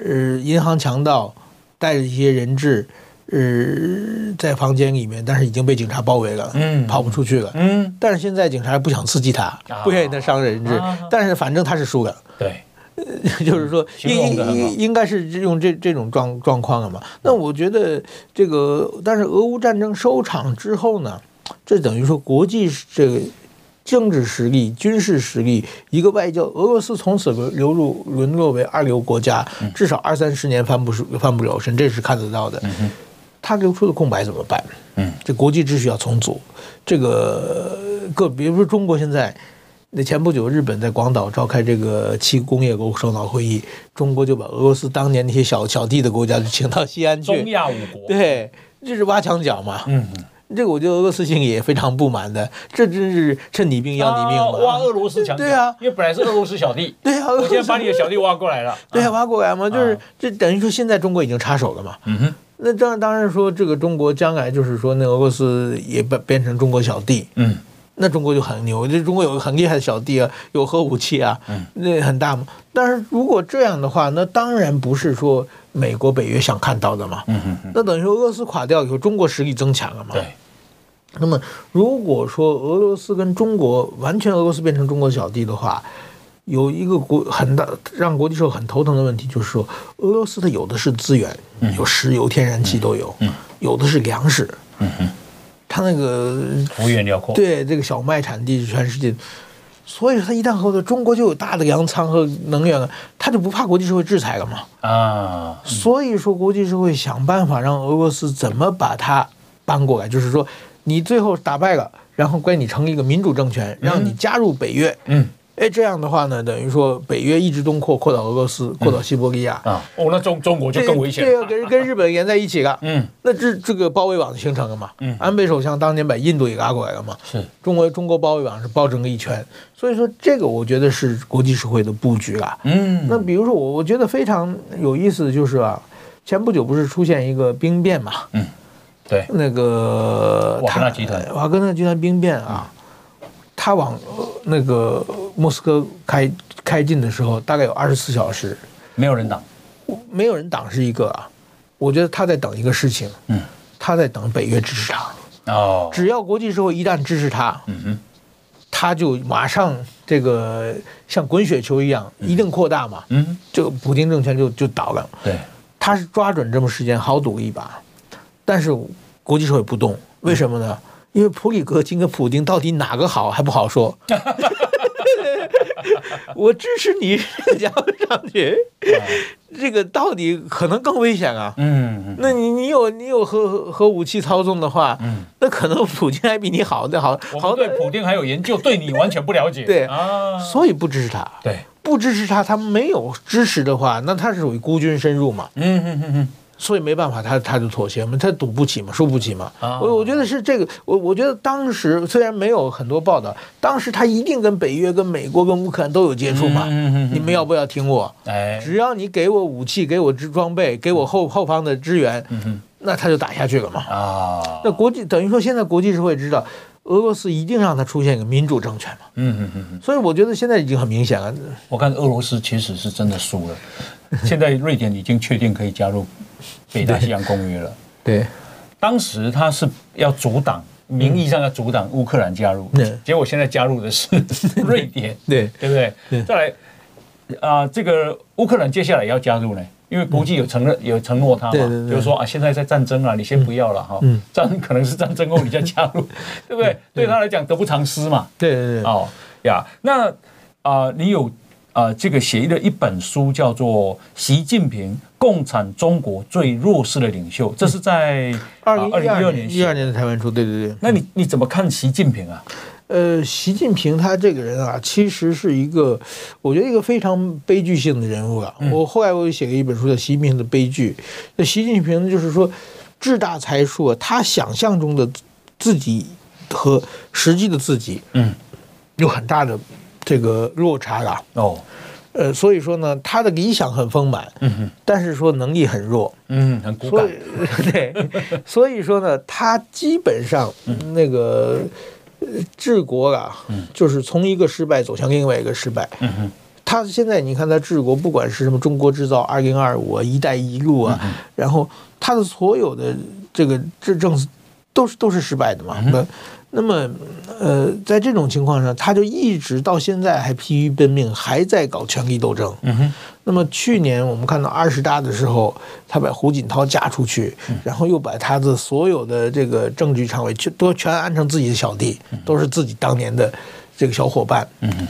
呃，银行强盗带着一些人质。呃，在房间里面，但是已经被警察包围了，嗯，跑不出去了，嗯，但是现在警察不想刺激他，啊、不愿意他伤人质，啊、但是反正他是输了，对，就是说应应应该是用这这种状状况了嘛。那我觉得这个，但是俄乌战争收场之后呢，这等于说国际这个政治实力、军事实力，一个外交，俄罗斯从此流入沦落为二流国家，至少二三十年翻不翻不了身，这是看得到的。嗯他留出的空白怎么办？嗯，这国际秩序要重组。这个个，比如说中国现在，那前不久日本在广岛召开这个七工业国首脑会议，中国就把俄罗斯当年那些小小弟的国家就请到西安去。中亚五国。对，这是挖墙脚嘛。嗯嗯，这个我觉得俄罗斯心里也非常不满的，这真是趁你病要你命嘛。挖俄罗斯墙。对啊，因为本来是俄罗斯小弟。对啊，我现在把你的小弟挖过来了。对啊，挖过来嘛，就是这等于说现在中国已经插手了嘛。嗯哼。那当然，当然说这个中国将来就是说，那俄罗斯也变变成中国小弟，嗯，那中国就很牛，这中国有个很厉害的小弟啊，有核武器啊，嗯，那很大嘛。但是如果这样的话，那当然不是说美国、北约想看到的嘛，嗯嗯，那等于说俄罗斯垮掉以后，中国实力增强了嘛。对。那么如果说俄罗斯跟中国完全俄罗斯变成中国小弟的话，有一个国很大让国际社会很头疼的问题，就是说，俄罗斯它有的是资源，有石油、天然气都有，有的是粮食，它那个幅员辽阔，对这个小麦产地是全世界，所以说它一旦合作，中国就有大的粮仓和能源了，它就不怕国际社会制裁了嘛？啊，所以说国际社会想办法让俄罗斯怎么把它搬过来，就是说你最后打败了，然后归你成立一个民主政权，让你加入北约，嗯。哎，这样的话呢，等于说北约一直东扩，扩到俄罗斯，扩到西伯利亚啊。哦，那中中国就更危险了。对啊，跟跟 日本连在一起了。嗯，那这这个包围网形成了嘛？嗯，安倍首相当年把印度也拉过来了嘛？是，中国中国包围网是包整个一圈。所以说，这个我觉得是国际社会的布局了。嗯，那比如说我我觉得非常有意思的就是啊，前不久不是出现一个兵变嘛？嗯，对，那个瓦格纳集团，瓦格纳集团兵变啊。他往那个莫斯科开开进的时候，大概有二十四小时，没有人挡，没有人挡是一个啊。我觉得他在等一个事情，嗯，他在等北约支持他。哦，只要国际社会一旦支持他，嗯哼，他就马上这个像滚雪球一样，一定扩大嘛，嗯，就普京政权就就倒了。对，他是抓准这么时间，好赌一把，但是国际社会不动，为什么呢？因为普里戈金跟普京到底哪个好还不好说，我支持你这个家伙上去，这个到底可能更危险啊。嗯，那你你有你有核核武器操纵的话，嗯，那可能普京还比你好的好。好对普京还有研究，对你完全不了解。对啊，所以不支持他。对，不支持他，他没有支持的话，那他是属于孤军深入嘛。嗯嗯嗯嗯。所以没办法，他他就妥协嘛，他赌不起嘛，输不起嘛。我、oh. 我觉得是这个，我我觉得当时虽然没有很多报道，当时他一定跟北约、跟美国、跟乌克兰都有接触嘛。Mm hmm. 你们要不要听我？哎，只要你给我武器、给我支装备、给我后后方的支援，mm hmm. 那他就打下去了嘛。啊，oh. 那国际等于说现在国际社会知道。俄罗斯一定让他出现一个民主政权嘛？嗯嗯嗯，所以我觉得现在已经很明显了。我看俄罗斯其实是真的输了。现在瑞典已经确定可以加入北大西洋公约了。对，当时他是要阻挡，名义上要阻挡乌克兰加入，结果现在加入的是 瑞典，对对不对？再来啊，这个乌克兰接下来要加入呢？因为国际有承认有承诺他嘛，就是说啊，现在在战争啊，你先不要了哈，战可能是战争后你再加入，对不对？对他来讲得不偿失嘛。对对对。哦呀，那啊，你有啊这个写的一本书叫做《习近平：共产中国最弱势的领袖》，这是在二零一二年一二年的台湾出。对对对。那你你怎么看习近平啊？呃，习近平他这个人啊，其实是一个，我觉得一个非常悲剧性的人物啊。嗯、我后来我又写了一本书叫《习近平的悲剧》。那习近平就是说，志大才疏，他想象中的自己和实际的自己，嗯，有很大的这个落差啊。哦，呃，所以说呢，他的理想很丰满，但是说能力很弱，嗯，很骨感。对，所以说呢，他基本上那个。治国啊，就是从一个失败走向另外一个失败。嗯哼，他现在你看他治国，不管是什么中国制造、二零二五啊、一带一路啊，然后他的所有的这个这政策都是都是失败的嘛。那那么呃，在这种情况下，他就一直到现在还疲于奔命，还在搞权力斗争。嗯哼。那么去年我们看到二十大的时候，他把胡锦涛嫁出去，然后又把他的所有的这个政治常委全都全安成自己的小弟，都是自己当年的这个小伙伴。嗯嗯，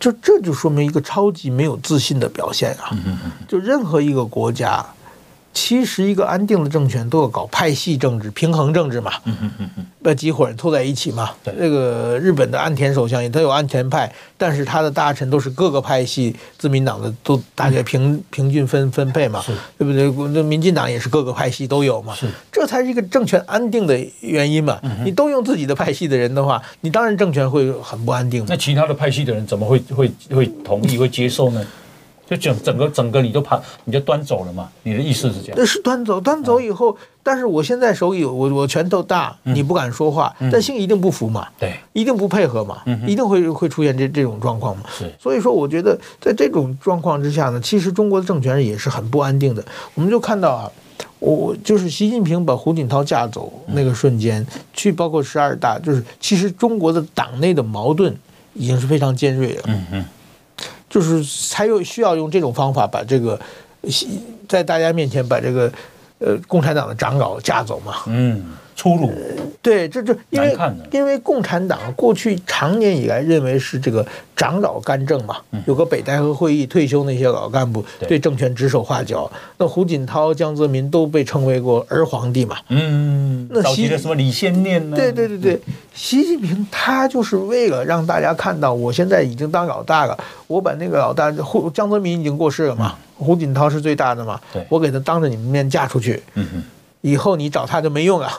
这这就说明一个超级没有自信的表现啊！就任何一个国家。其实一个安定的政权都要搞派系政治、平衡政治嘛，嗯嗯嗯嗯，把几伙人凑在一起嘛。那个日本的安田首相也，他有安田派，但是他的大臣都是各个派系，自民党的都大概平平均分分配嘛，对不对？那民进党也是各个派系都有嘛，这才是一个政权安定的原因嘛。你都用自己的派系的人的话，你当然政权会很不安定。那其他的派系的人怎么会会会同意会接受呢？就整整个整个你都爬，你就端走了嘛？你的意思是这样？那是端走，端走以后，但是我现在手里我我拳头大，你不敢说话，但心里一定不服嘛？对，一定不配合嘛？一定会会出现这这种状况嘛？是，所以说我觉得在这种状况之下呢，其实中国的政权也是很不安定的。我们就看到啊，我就是习近平把胡锦涛架走那个瞬间，去包括十二大，就是其实中国的党内的矛盾已经是非常尖锐了。嗯嗯。就是才有需要用这种方法把这个，在大家面前把这个，呃，共产党的长老架走嘛。嗯。出路，对，这这因为因为共产党过去常年以来认为是这个长老干政嘛，有个北戴河会议退休那些老干部对政权指手画脚，那胡锦涛、江泽民都被称为过儿皇帝嘛。嗯，那习的什么李先念呢？对对对对，习近平他就是为了让大家看到我现在已经当老大了，我把那个老大胡江泽民已经过世了嘛，胡锦涛是最大的嘛，我给他当着你们面嫁出去。嗯哼。以后你找他就没用啊！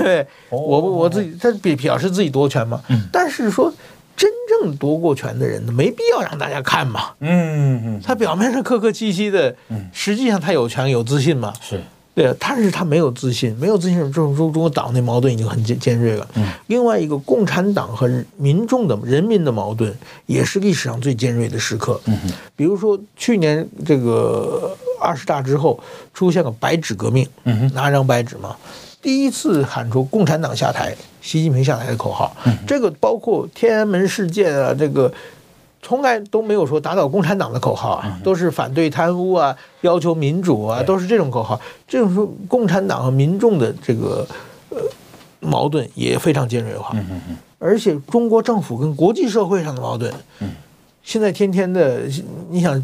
我我自己他表表示自己夺权嘛，但是说真正夺过权的人，没必要让大家看嘛。嗯嗯，他表面上客客气气的，实际上他有权有自信嘛。是，对，但是他没有自信，没有自信，这种中中国党内矛盾已经很尖尖锐了。另外一个共产党和民众的人民的矛盾，也是历史上最尖锐的时刻。嗯，比如说去年这个。二十大之后出现了白纸革命，拿张白纸嘛，第一次喊出共产党下台、习近平下台的口号。这个包括天安门事件啊，这个从来都没有说打倒共产党的口号啊，都是反对贪污啊，要求民主啊，都是这种口号。这种说共产党和民众的这个呃矛盾也非常尖锐化，而且中国政府跟国际社会上的矛盾。现在天天的，你想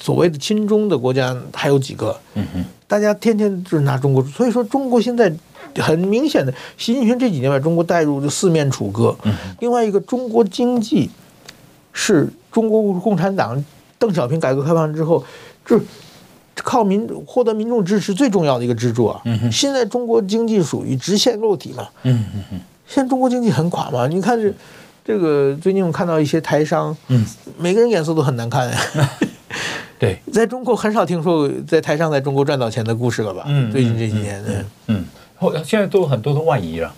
所谓的亲中的国家还有几个？嗯哼，大家天天就是拿中国，所以说中国现在很明显的，习近平这几年把中国带入的四面楚歌。嗯，另外一个中国经济是中国共产党邓小平改革开放之后，就是靠民获得民众支持最重要的一个支柱啊。现在中国经济属于直线落体嘛。嗯哼哼，现在中国经济很垮嘛，你看这。这个最近我看到一些台商，嗯，每个人脸色都很难看。对，在中国很少听说在台上在中国赚到钱的故事了吧？嗯，最近这几年，嗯嗯，后现在都很多都外移了，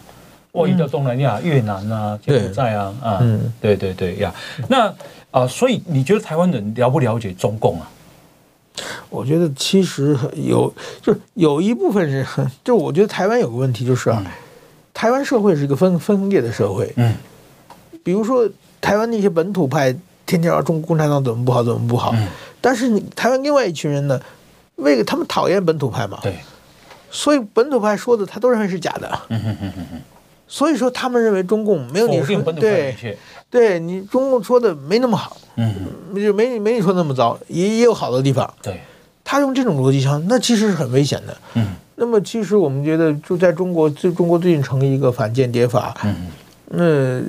外移到东南亚、越南啊、柬埔寨啊，啊，嗯，对对对呀。那啊，所以你觉得台湾人了不了解中共啊？我觉得其实有，就是有一部分人，就我觉得台湾有个问题就是啊，台湾社会是一个分分裂的社会，嗯。比如说，台湾那些本土派天天说中国共产党怎么不好，怎么不好。但是你台湾另外一群人呢，为了他们讨厌本土派嘛，对，所以本土派说的他都认为是假的。嗯哼哼哼哼。所以说他们认为中共没有你说对，对你中共说的没那么好，嗯，就没没你说那么糟，也也有好的地方。对，他用这种逻辑想，那其实是很危险的。嗯，那么其实我们觉得就在中国，就中国最近成立一个反间谍法。嗯。那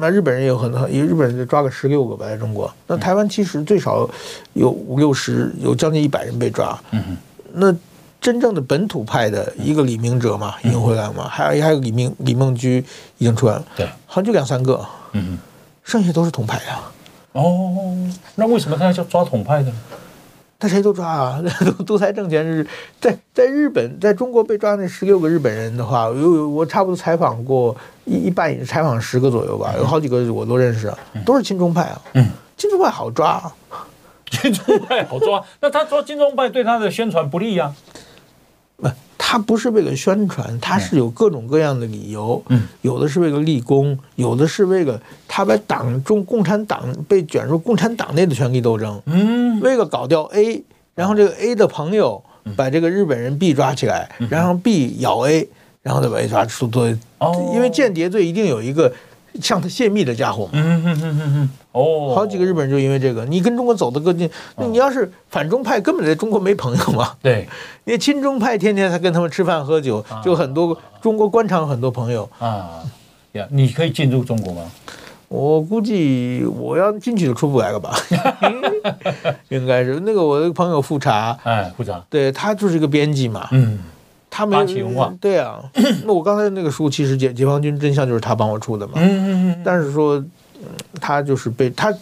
那日本人也有很多，日本人就抓个十六个吧，在中国。那台湾其实最少有五六十，有将近一百人被抓。嗯哼。那真正的本土派的一个李明哲嘛，已经回来了嘛，还有还有李明李梦居已经出来了。对，好像就两三个。嗯哼。剩下都是统派的。哦，那为什么他要叫抓统派的呢？他谁都抓啊！独独裁政权是在在日本，在中国被抓那十六个日本人的话，有我差不多采访过一一半，也采访十个左右吧，有好几个我都认识，都是亲中派啊。嗯，亲中派好抓啊，亲中派好抓。那他抓亲中派对他的宣传不利呀？不，他不是为了宣传，他是有各种各样的理由。嗯，有的是为了立功，有的是为了他把党中共产党被卷入共产党内的权力斗争。嗯，为了搞掉 A，然后这个 A 的朋友把这个日本人 B 抓起来，然后 B 咬 A，然后再把 A 抓出做。哦，因为间谍罪一定有一个。向他泄密的家伙，嗯嗯嗯嗯嗯，哦，好几个日本人就因为这个，你跟中国走得更近，那你要是反中派，根本在中国没朋友嘛。对，你亲中派天天他跟他们吃饭喝酒，就很多中国官场很多朋友啊。呀，你可以进入中国吗？我估计我要进去就出不来了吧？应该是那个我的朋友富察，哎，富察，对他就是一个编辑嘛，嗯。他没有对啊，那我刚才那个书其实解解放军真相就是他帮我出的嘛。嗯嗯嗯。但是说，他就是被他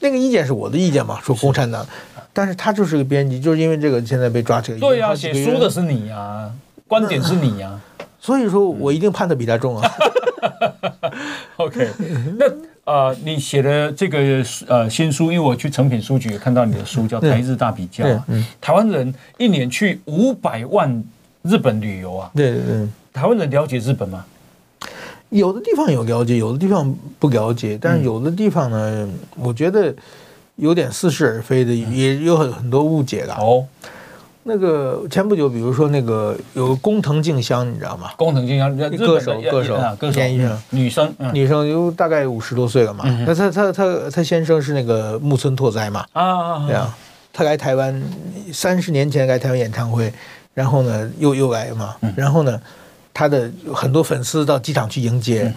那个意见是我的意见嘛，说共产党，但是他就是个编辑，就是因为这个现在被抓起来。对呀，写书的是你呀，观点是你呀，所以说我一定判的比他重啊。OK，那呃，你写的这个呃新书，因为我去诚品书局看到你的书叫《台日大比较》，台湾人一年去五百万。日本旅游啊，对对对，台湾人了解日本吗？有的地方有了解，有的地方不了解，但是有的地方呢，嗯、我觉得有点似是而非的，嗯、也有很很多误解的。哦，那个前不久，比如说那个有个宫藤静香，你知道吗？工藤静香，歌手歌手歌手演员女生，女生有大概五十多岁了嘛。那、嗯、他他他他先生是那个木村拓哉嘛？啊，对啊，他来台湾三十年前来台湾演唱会。然后呢，又又来嘛。然后呢，他的很多粉丝到机场去迎接。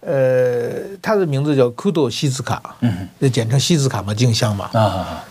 呃，他的名字叫库多西斯卡，就简称西斯卡嘛，静香嘛。啊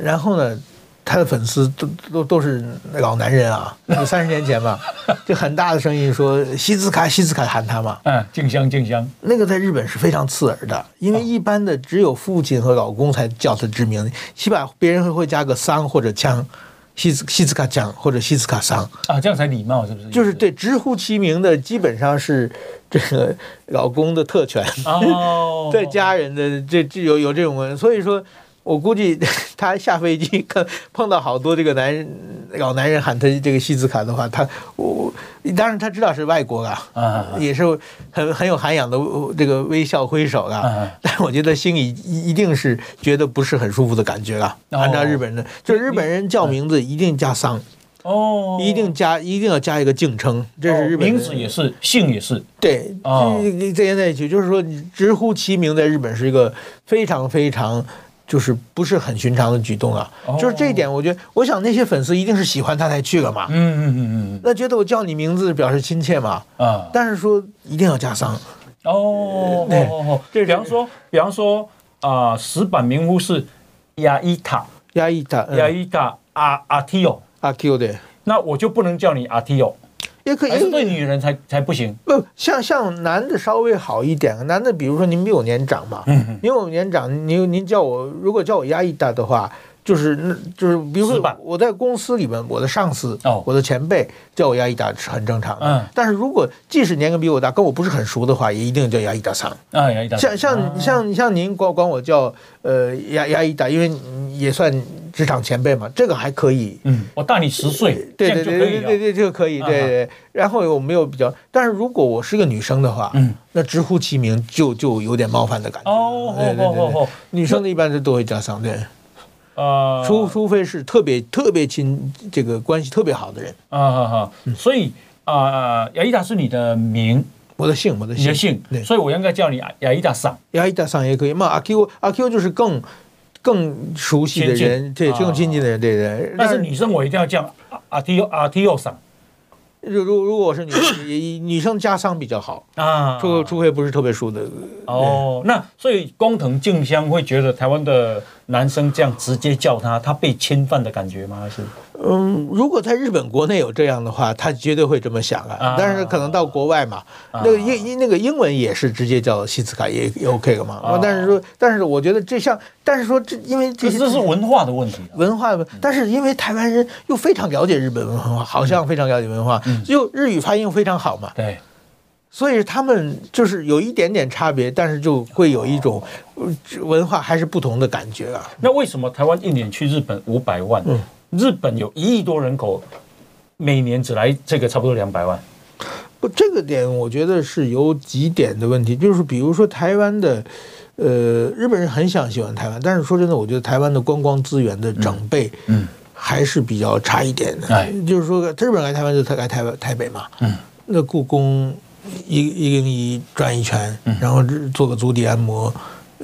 然后呢，他的粉丝都都都是老男人啊，三十年前嘛，就很大的声音说西斯卡西斯卡喊他嘛。嗯，静香静香。那个在日本是非常刺耳的，因为一般的只有父亲和老公才叫他之名，起码别人会加个桑或者枪。西斯西斯卡奖或者西斯卡桑啊，这样才礼貌，是不是？就是对直呼其名的，基本上是这个老公的特权哦，对家人的这这有有这种人，所以说。我估计 他下飞机，看 碰到好多这个男人老男人喊他这个西子卡的话，他我当然他知道是外国啊，啊也是很很有涵养的这个微笑挥手啊，啊但我觉得心里一一定是觉得不是很舒服的感觉啊。哦、按照日本人的，就日本人叫名字一定加桑哦，一定加一定要加一个敬称，这是日本、哦、名字也是姓也是对这，这连在一起就是说直呼其名在日本是一个非常非常。就是不是很寻常的举动啊，就是这一点，我觉得，我想那些粉丝一定是喜欢他才去了嘛，嗯嗯嗯嗯，那觉得我叫你名字表示亲切嘛，啊，但是说一定要加桑，哦哦哦，对，比方说，比方说啊，石板名屋是亚伊塔，亚伊塔，亚伊塔阿阿提欧，阿提欧对，那我就不能叫你阿提欧。也可以，还是对女人才才不行。不像像男的稍微好一点，男的比如说您比我年长嘛，嗯、哼您比我年长，您您叫我如果叫我压抑大的话。就是那，就是比如说我在公司里面，我的上司，我的前辈叫我亚一达是很正常的。嗯，但是如果即使年龄比我大，跟我不是很熟的话，也一定叫亚一达桑。啊，亚伊达。像像像像您管管我叫呃亚亚一达，因为也算职场前辈嘛，这个还可以。嗯，我大你十岁，对对对对对对，这个可以。对对。然后我没有比较，但是如果我是个女生的话，嗯，那直呼其名就就有点冒犯的感觉。哦，哦哦哦，女生的一般都都会叫桑，对。呃，除除非是特别特别亲，这个关系特别好的人。啊啊啊！所以啊，雅伊达是你的名，我的姓，我的姓，你的姓，对，所以我应该叫你雅伊达桑，雅伊达桑也可以。嘛。阿 Q 阿 Q 就是更更熟悉的人，对，更亲近的人，对对。但是女生我一定要叫阿 T 阿 T 奥桑，如如如果我是女 生，女生加商比较好啊，除除非不是特别熟的。哦，那所以工藤静香会觉得台湾的男生这样直接叫她，她被侵犯的感觉吗？还是？嗯，如果在日本国内有这样的话，他绝对会这么想啊。啊但是可能到国外嘛，啊、那个英英那个英文也是直接叫西斯卡也也 OK 的嘛。啊、但是说，但是我觉得这像，但是说这因为这这是文化的问题、啊，文化。但是因为台湾人又非常了解日本文化，好像非常了解文化，又、日语发音非常好嘛。对，所以他们就是有一点点差别，但是就会有一种文化还是不同的感觉啊。那为什么台湾一年去日本五百万？嗯。日本有一亿多人口，每年只来这个差不多两百万。不，这个点我觉得是有几点的问题，就是比如说台湾的，呃，日本人很想喜欢台湾，但是说真的，我觉得台湾的观光资源的整备，嗯，还是比较差一点的。嗯、就是说，日本来台湾就他来台湾台北嘛，嗯，那故宫一一个一转一圈，然后做个足底按摩，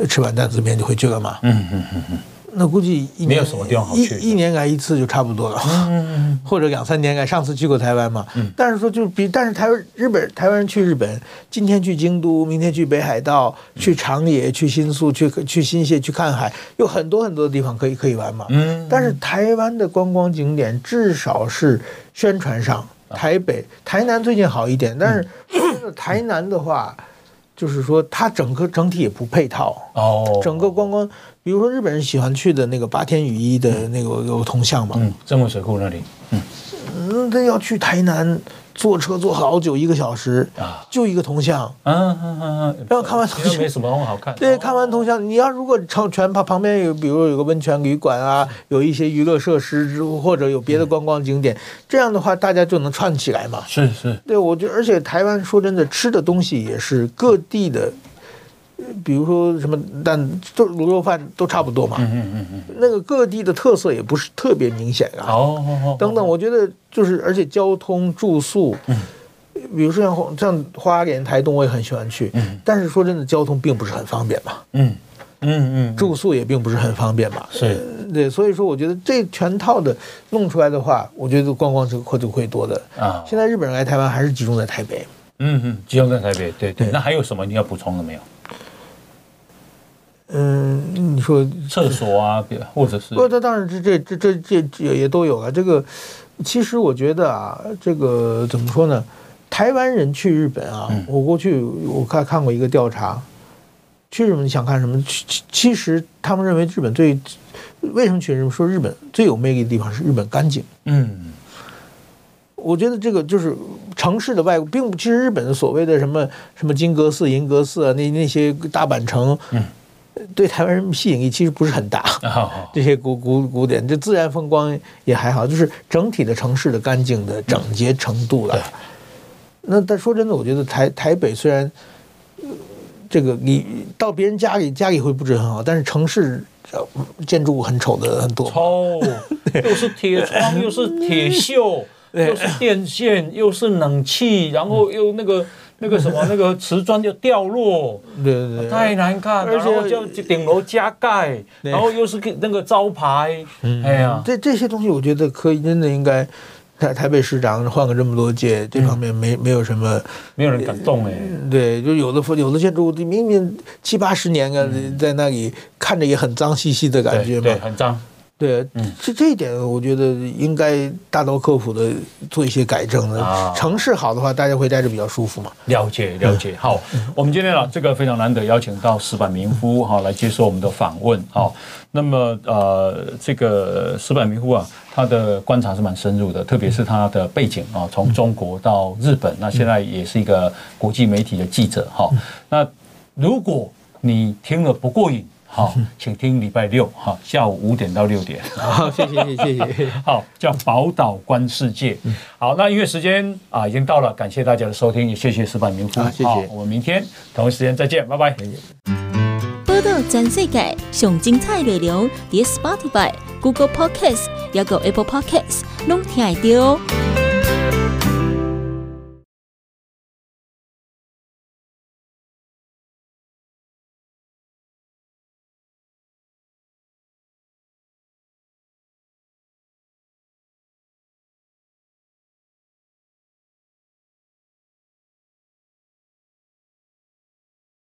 吃完担子面就回去了嘛。嗯嗯嗯嗯。那估计一年没有什么地方好去，一年来一次就差不多了，嗯、或者两三年来。上次去过台湾嘛，嗯、但是说就比，但是台湾日本台湾人去日本，今天去京都，明天去北海道，去长野，去新宿，去去新泻，去看海，有很多很多的地方可以可以玩嘛。嗯，但是台湾的观光景点至少是宣传上，台北、台南最近好一点，但是台南的话。就是说，它整个整体也不配套哦。整个观光，比如说日本人喜欢去的那个八天雨衣的那个有铜像嘛，嗯，曾文水库那里，嗯，嗯，他要去台南。坐车坐好久，一个小时啊，就一个铜像，嗯嗯嗯嗯，然后看完铜像没什么好看。对，看完铜像，你要如果成全旁旁边有，比如有个温泉旅馆啊，有一些娱乐设施，或者有别的观光景点，这样的话大家就能串起来嘛。是是，对，我觉得，而且台湾说真的，吃的东西也是各地的。比如说什么，但都卤肉饭都差不多嘛。嗯嗯嗯那个各地的特色也不是特别明显啊。哦哦哦。等等，我觉得就是，而且交通住宿，嗯，比如说像像花莲、台东，我也很喜欢去。嗯。但是说真的，交通并不是很方便嘛。嗯嗯嗯。住宿也并不是很方便嘛。是。对，所以说我觉得这全套的弄出来的话，我觉得观光客就会多的啊。现在日本人来台湾还是集中在台北。嗯嗯，集中在台北。对对。那还有什么你要补充的没有？嗯，你说厕所啊，或者是？不，这当然这这这这这也也都有了。这个其实我觉得啊，这个怎么说呢？台湾人去日本啊，嗯、我过去我看看过一个调查，去日本你想看什么？其其实他们认为日本最为什么去日本？说日本最有魅力的地方是日本干净。嗯，我觉得这个就是城市的外，并不其实日本的所谓的什么什么金阁寺、银阁寺啊，那那些大阪城，嗯。对台湾人吸引力其实不是很大，这些古古古典，这自然风光也还好，就是整体的城市的干净的整洁程度了。那但说真的，我觉得台台北虽然这个你到别人家里家里会布置很好，但是城市建筑物很丑的很多，丑，又是铁窗，又是铁锈，又是电线，又是冷气，然后又那个。那个什么，那个瓷砖就掉落，对对对，太难看，然后就顶楼加盖，然后又是那个招牌，哎呀，这这些东西我觉得可以，真的应该台台北市长换个这么多届，这方面没没有什么，没有人敢动哎，对，就有的有的建筑物明明七八十年啊，在那里看着也很脏兮兮的感觉嘛，对，很脏。对，这这一点我觉得应该大刀阔斧的做一些改正的。啊、城市好的话，大家会待着比较舒服嘛。了解了解。好，我们今天啊，这个非常难得邀请到石板明夫哈来接受我们的访问。好，那么呃，这个石板明夫啊，他的观察是蛮深入的，特别是他的背景啊，从中国到日本，那现在也是一个国际媒体的记者。哈，那如果你听了不过瘾。好，请听礼拜六哈下午五点到六点。好，谢谢谢谢。好，叫宝岛观世界。好，那因为时间啊已经到了，感谢大家的收听，也谢谢石板明夫。谢谢。我们明天同一时间再见，拜拜。宝岛全世界上精彩内容，伫 Spotify、Google Podcasts，还有 Apple Podcasts，拢听得到。